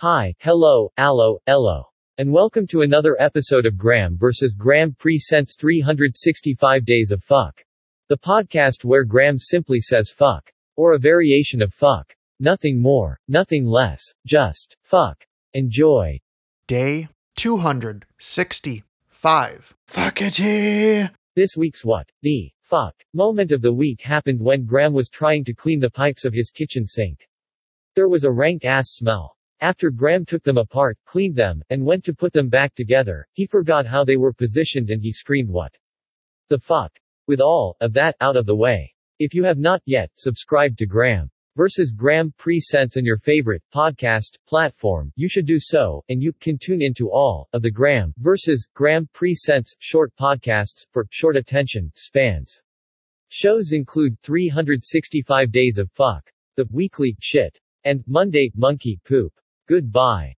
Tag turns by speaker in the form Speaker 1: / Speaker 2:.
Speaker 1: Hi, hello, allo, ello. And welcome to another episode of Graeme vs. Graeme Presents 365 Days of Fuck. The podcast where Graeme simply says fuck. Or a variation of fuck. Nothing more, nothing less, just fuck. Enjoy.
Speaker 2: Day 265. Fuckity!
Speaker 1: This week's what? The fuck moment of the week happened when Graeme was trying to clean the pipes of his kitchen sink. There was a rank ass smell. After Graeme took them apart, cleaned them, and went to put them back together, he forgot how they were positioned and he screamed what? The fuck? With all of that out of the way. If you have not yet subscribed to Graeme versus Graeme Presents and your favorite podcast platform, you should do so, and you can tune into all of the Graeme versus Graeme Presents short podcasts for short attention spans. Shows include 365 Days of Fuck, The Weekly Shit, and Monday Monkey Poop. Goodbye.